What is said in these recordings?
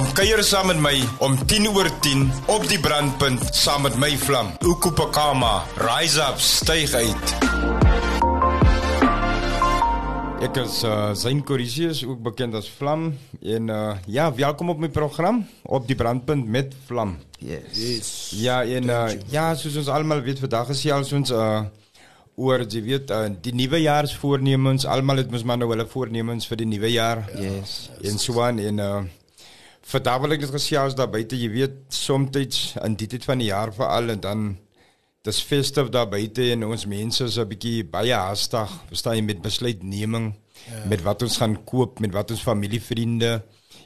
Kom kuier saam met my om 10 oor 10 op die brandpunt saam met my vlam. Ukupakama, rise up, styg uit. Ek is uh, Zain Corisius, ook bekend as Vlam en uh, ja, welkom op my program op die brandpunt met Vlam. Yes. yes. Ja, en uh, ja, soos ons almal weet, vandag is ja ons uh oor jy weet uh, die nuwe jaarsvoornemens, almal het mos maar nou hulle voornemens vir die nuwe jaar. Yes. En so aan en uh vandag wil ek net gesê as daar buite, jy weet, soms in die tyd van die jaar veral en dan dis festive daar buite en ons mense is 'n bietjie baie haastig, verstaan jy met besluitneming ja. met wat ons gaan koop, met wat ons familievriende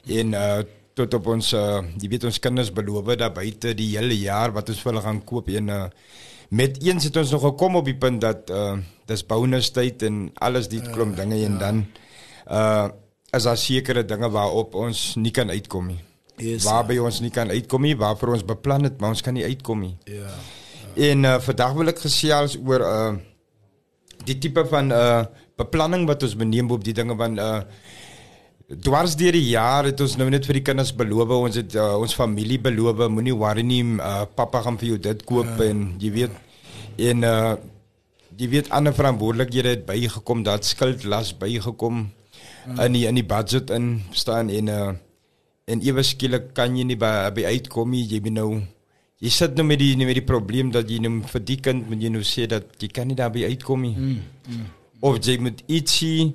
en uh tot op ons uh jy weet ons kinders beloof daar buite die hele jaar wat ons vir hulle gaan koop en uh met eens het ons nog gekom op die punt dat uh dis bonus tyd en alles klomp ja, dinge en ja. dan uh is daar sekere dinge waarop ons nie kan uitkom nie. Yes, waarby ja. ons nie kan uitkom nie, waarvoor ons beplan het, maar ons kan nie uitkom nie. Ja. En uh, vandag wil ek gesels oor uh die tipe van uh beplanning wat ons beneem op die dinge van uh dwars deur die jaar het ons nou net vir die kinders beloof, ons het uh, ons familie beloof, moenie worry nie, uh, pappa gaan vir jou dit koop ja. en jy weet en uh jy weet ander verantwoordelikhede het bygekom, dat skuldlas bygekom ja. in die in die budget in staan en uh en ewe skielik kan jy nie by, by uitkom nie, jy weet nou jy sit nou met die met die probleem dat jy nou vir die kind moet jy nou sê dat jy kan nie daarby uitkom nie. Mm, mm, of jy moet ietsie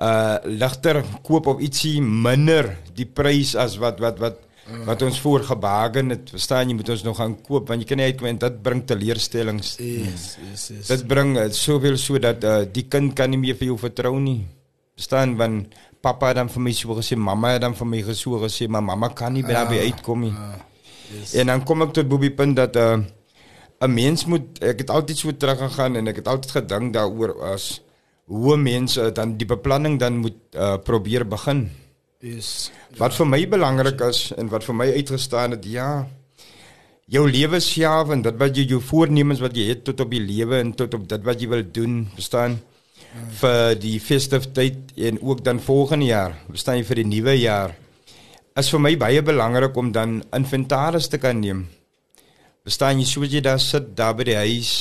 uh ligter koop of ietsie minder die prys as wat wat wat mm. wat ons voorgebaken het. Verstaan jy moet ons nog gaan koop want jy kan nie uitkom en dit bring teleurstellings. Yes, yes, yes. Dit bring uh, soveel so dat uh, die kind kan nie meer vir jou vertrou nie. Verstaan want Papa het dan vir my so gesê, mamma het dan vir my gesê, gesê maar mamma kan nie by uh, daarby uitkom nie. Uh. Yes. En dan kom ek tot Bobby punt dat 'n uh, 'n mens moet ek het altyd so terug gegaan en ek het altyd gedink daaroor as hoe mense dan die beplanning dan moet uh, probeer begin. Yes. Wat vir my belangrik is en wat vir my uitgestaan het, ja, jou lewe self en dit wat jy jou voornemens wat jy het tot op die lewe en tot op dit wat jy wil doen, verstaan? Vir die festive tyd en ook dan volgende jaar, verstaan jy vir die nuwe jaar is vir my baie belangrik om dan inventaris te kan neem. Bestaan jy soos jy daar sit daar by die huis,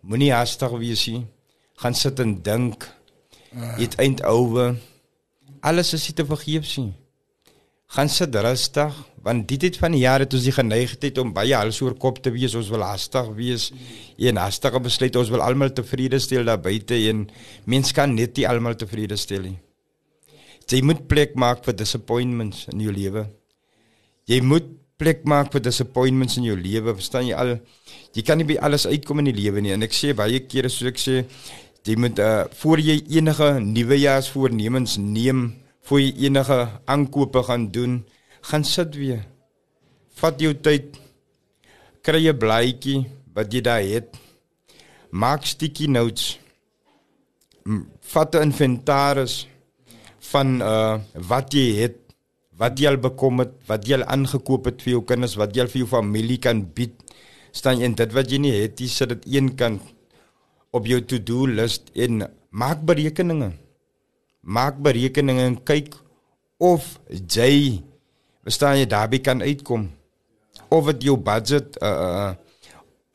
moenie haastig wees nie. Gaan sit en dink. Dit eind oor. Alles is te vergeefs nie. Gaan sit rustig want dit het van die jare toe sy geneigtheid om baie hals oor kop te wees, ons wil haastig wees. Een haastige besluit, ons wil almal tevrede stel daar buite en mens kan net nie almal tevrede stel nie. Jy moet plek maak vir disappointments in jou lewe. Jy moet plek maak vir disappointments in jou lewe. Verstaan jy al? Jy kan nie by alles uitkom in die lewe nie. En ek sê baie kere soos ek sê, jy moet uh voor jy enige nuwejaarsvoornemens neem, voor jy enige aankope gaan doen, gaan sit weer. Vat jou tyd. Kry 'n blaadjie wat jy daar het. Maak sticky notes. Vat 'n inventaris van uh wat jy het, wat jy al bekom het, wat jy al aangekoop het vir jou kinders, wat jy al vir jou familie kan bied. Staan jy in dit wat jy nie het, jy sit dit een kant op jou to-do list en maak berekeninge. Maak berekeninge en kyk of jy verstaan jy daarby kan uitkom. Of dit jou budget uh,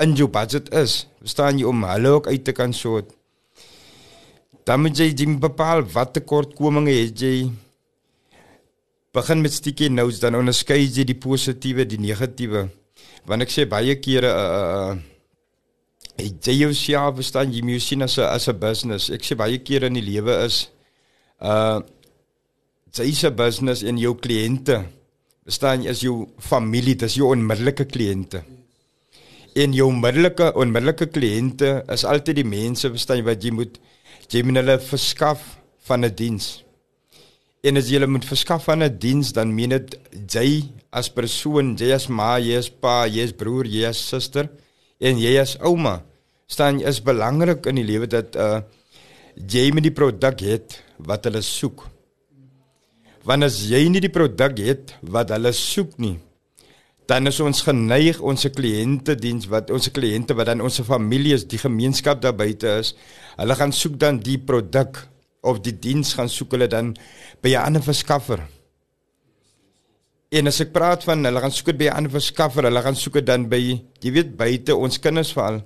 in jou budget is. Verstaan jy om hulle ook uit te kan sort dan moet jy jy bepaal wat tekortkominge het jy begin met sticky notes dan onderskei jy die positiewe die negatiewe want ek sê baie kere uh uh jy jouself verstaan jy moet sien as 'n as 'n business ek sê baie kere in die lewe is uh jy is 'n business en jou kliënte verstaan jy is jou familie dis jou onmiddellike kliënte en jou onmiddellike onmiddellike kliënte is altyd die mense verstaan jy wat jy moet jy moet hulle verskaf van 'n diens. En as jy hulle moet verskaf van 'n diens, dan meen dit jy as persoon, jy as ma, jy as pa, jy as broer, jy as suster en jy as ouma staan is belangrik in die lewe dat uh jy met die produk het wat hulle soek. Want as jy nie die produk het wat hulle soek nie, dan is ons geneig ons kliënte diens wat ons kliënte wat dan ons familie is, die gemeenskap daar buite is, hulle gaan soek dan die produk of die diens gaan soek hulle dan by 'n ander verskaffer. En as ek praat van hulle gaan soek dit by 'n ander verskaffer, hulle gaan soek dit dan by jy weet buite ons kinders veral.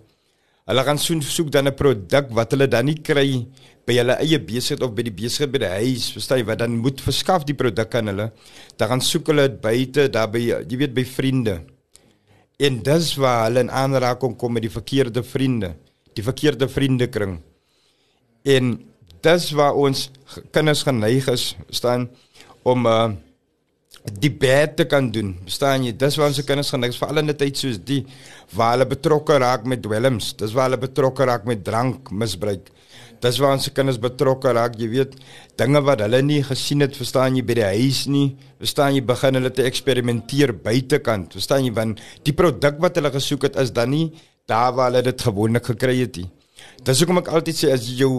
Hulle gaan soek soek dan 'n produk wat hulle dan nie kry by hulle eie besigheid of by die besigheid by die huis, verstaan jy, wat dan moet verskaf die produk aan hulle. Dan gaan soek hulle dit buite daar by jy weet by vriende. En dis waar hulle in aanraking kom met die verkeerde vriende, die verkeerde vriendekring. En dis waar ons kinders geneig is staan om uh die te kan doen. Verstaan jy? Dis waar ons se kinders geneig is veral in 'n tyd soos die waar hulle betrokke raak met dwelms. Dis waar hulle betrokke raak met drankmisbruik. Dis waar ons se kinders betrokke raak, jy weet, dinge wat hulle nie gesien het, verstaan jy, by die huis nie. Verstaan jy, begin hulle te eksperimenteer buitekant. Verstaan jy, want die produk wat hulle gesoek het is dan nie daar waar hulle dit gewoonlik gekry het nie. Dis hoekom ek altyd sê as jy jou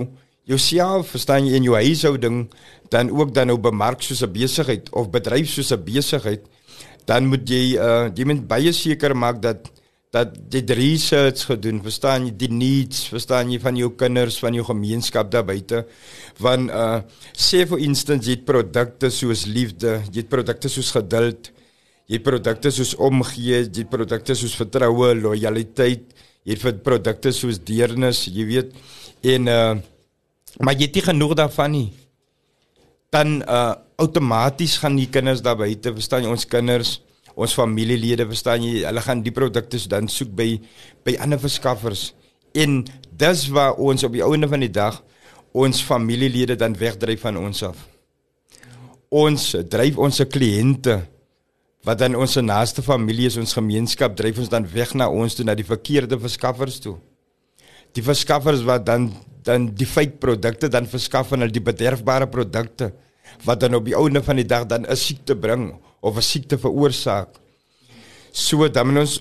jouself verstaan jy in jou huishouding dan ook dan nou bemark soos 'n besigheid of bedryf soos 'n besigheid dan moet jy uh jy moet baie seker maak dat dat jy research gedoen verstaan jy die needs verstaan jy van jou kinders van jou gemeenskap daar buite want uh sê vir instance jy het produkte soos liefde jy het produkte soos geduld jy het produkte soos omgee jy het produkte soos vertroue lojaliteit jy het produkte soos deernis jy weet en uh maar jy het nie genoeg daarvan nie. Dan uh outomaties gaan die kinders daar buite verstaan jy ons kinders ons familielede verstaan jy hulle gaan die produkte dan soek by by ander verskaffers. En dis waar ons op die ouene van die dag ons familielede dan wegdryf van ons af. Ons dryf ons kliënte wat dan ons naaste familie is ons gemeenskap dryf ons dan weg na ons toe na die verkeerde verskaffers toe. Die verskaffers wat dan dan die fake produkte dan verskaf aan hulle die bederfbare produkte wat dan op die ouene van die dag dan 'n siekte bring of 'n siekte veroorsaak. So dan moet ons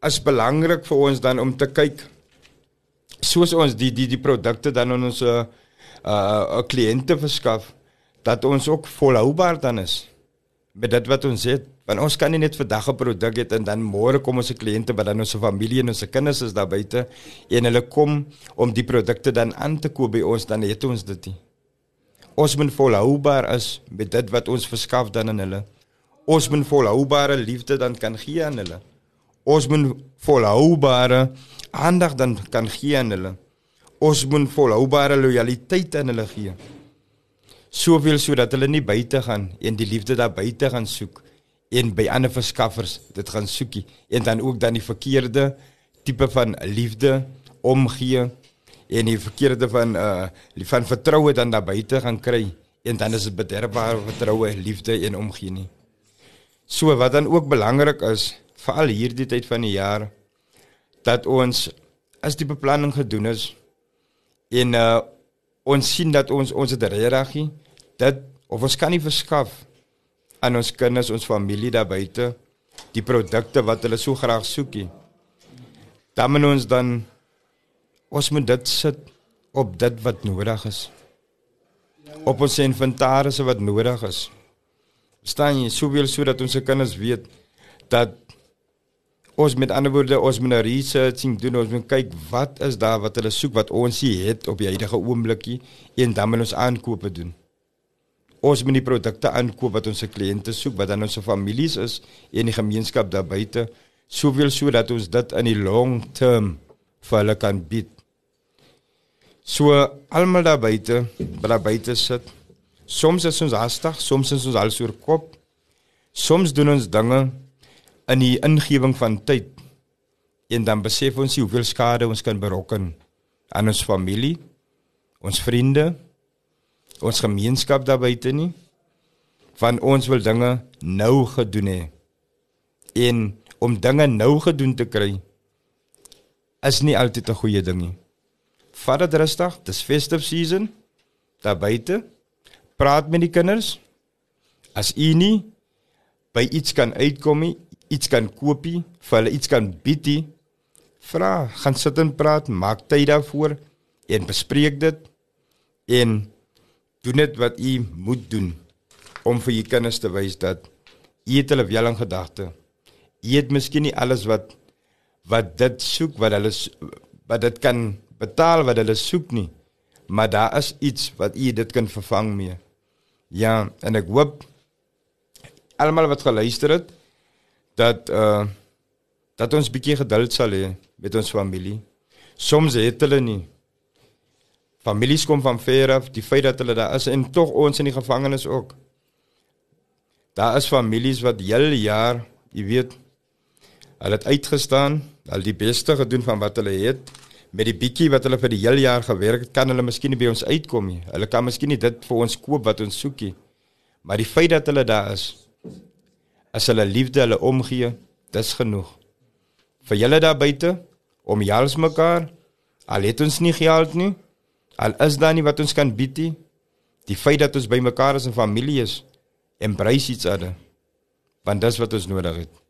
as belangrik vir ons dan om te kyk soos ons die die die produkte dan aan ons uh uh kliënte verskaf dat ons ook volhoubaar dan is met dit wat ons het want ons kan nie net vandag 'n produk hê en dan môre kom ons se kliënte wat dan ons familie en ons kinders is daar buite en hulle kom om die produkte dan aan te koop by ons dan het ons dit nie ons moet volhoubaar is met dit wat ons verskaf dan aan hulle. Ons moet volhoubare liefde dan kan gee aan hulle. Ons moet volhoubare aandag dan kan gee aan hulle. Ons moet volhoubare lojaliteit aan hulle gee. Soveel sodat hulle nie buite gaan en die liefde daar buite gaan soek en by ander verskaffers dit gaan soekie en dan ook dan die verkeerde tipe van liefde omgee en die verkeerde van uh van vertroue dan daar buite gaan kry en dan is dit bederfbare vertroue, liefde en omgee nie. So wat dan ook belangrik is veral hierdie tyd van die jaar dat ons as die beplanning gedoen is en uh ons sien dat ons ons het regtig dit of ons kan nie verskaf aan ons kinders, ons familie daar buite die produkte wat hulle so graag soek nie. Dan moet ons dan ons moet dit sit op dit wat nodig is. Op ons inventaris wat nodig is. Verstaan jy, soveel sodat ons se kinders weet dat ons met ander woorde ons moet 'n researching doen, ons moet kyk wat is daar wat hulle soek wat ons hier het op die huidige oomblikie en dan moet ons aankope doen. Ons moet die produkte aankoop wat ons se kliënte soek, wat dan ons families is en die gemeenskap daar buite, soveel sodat ons dit in die long term vir hulle kan bied. So almal daar buite, wat daar buite sit. Soms is ons haastig, soms is ons al oor kop. Soms doen ons dinge in die ingewing van tyd en dan besef ons hoeveel skade ons kan berokken aan ons familie, ons vriende, ons gemeenskap daar buite nie. Van ons wil dinge nou gedoen hê. En om dinge nou gedoen te kry is nie altyd 'n goeie ding nie. Vat dit rustig, dis festive season daar buite. Praat met die kinders. As u nie by iets kan uitkom nie, iets kan koop nie, vir hulle iets kan bied nie, vra, gaan sit en praat, maak tyd daarvoor en bespreek dit en doen dit wat u moet doen om vir u kinders te wys dat u het hulle wel in gedagte. U het miskien nie alles wat wat dit soek wat hulle wat dit kan betaal wat hulle soek nie. Maar daar is iets wat u dit kan vervang mee. Ja, en ek hoop almal wat geluister het dat uh dat ons bietjie geduld sal hê met ons familie. Soms het hulle nie. Families kom van ver af, die feit dat hulle daar is en tog ons in die gevangenis ook. Daar is families wat hele jaar, jy weet, hulle het uitgestaan, al die beste gedoen van wat hulle het met die bietjie wat hulle vir die hele jaar gewerk het, kan hulle miskien nie by ons uitkom nie. Hulle kan miskien nie dit vir ons koop wat ons soek nie. Maar die feit dat hulle daar is, as hulle liefde hulle omgee, dis genoeg. Vir julle daar buite om jals mekaar, al het ons nie geld nie, al is daar nie wat ons kan bied nie, die feit dat ons by mekaar as 'n familie is, embrace each other. Want dis wat ons nodig het.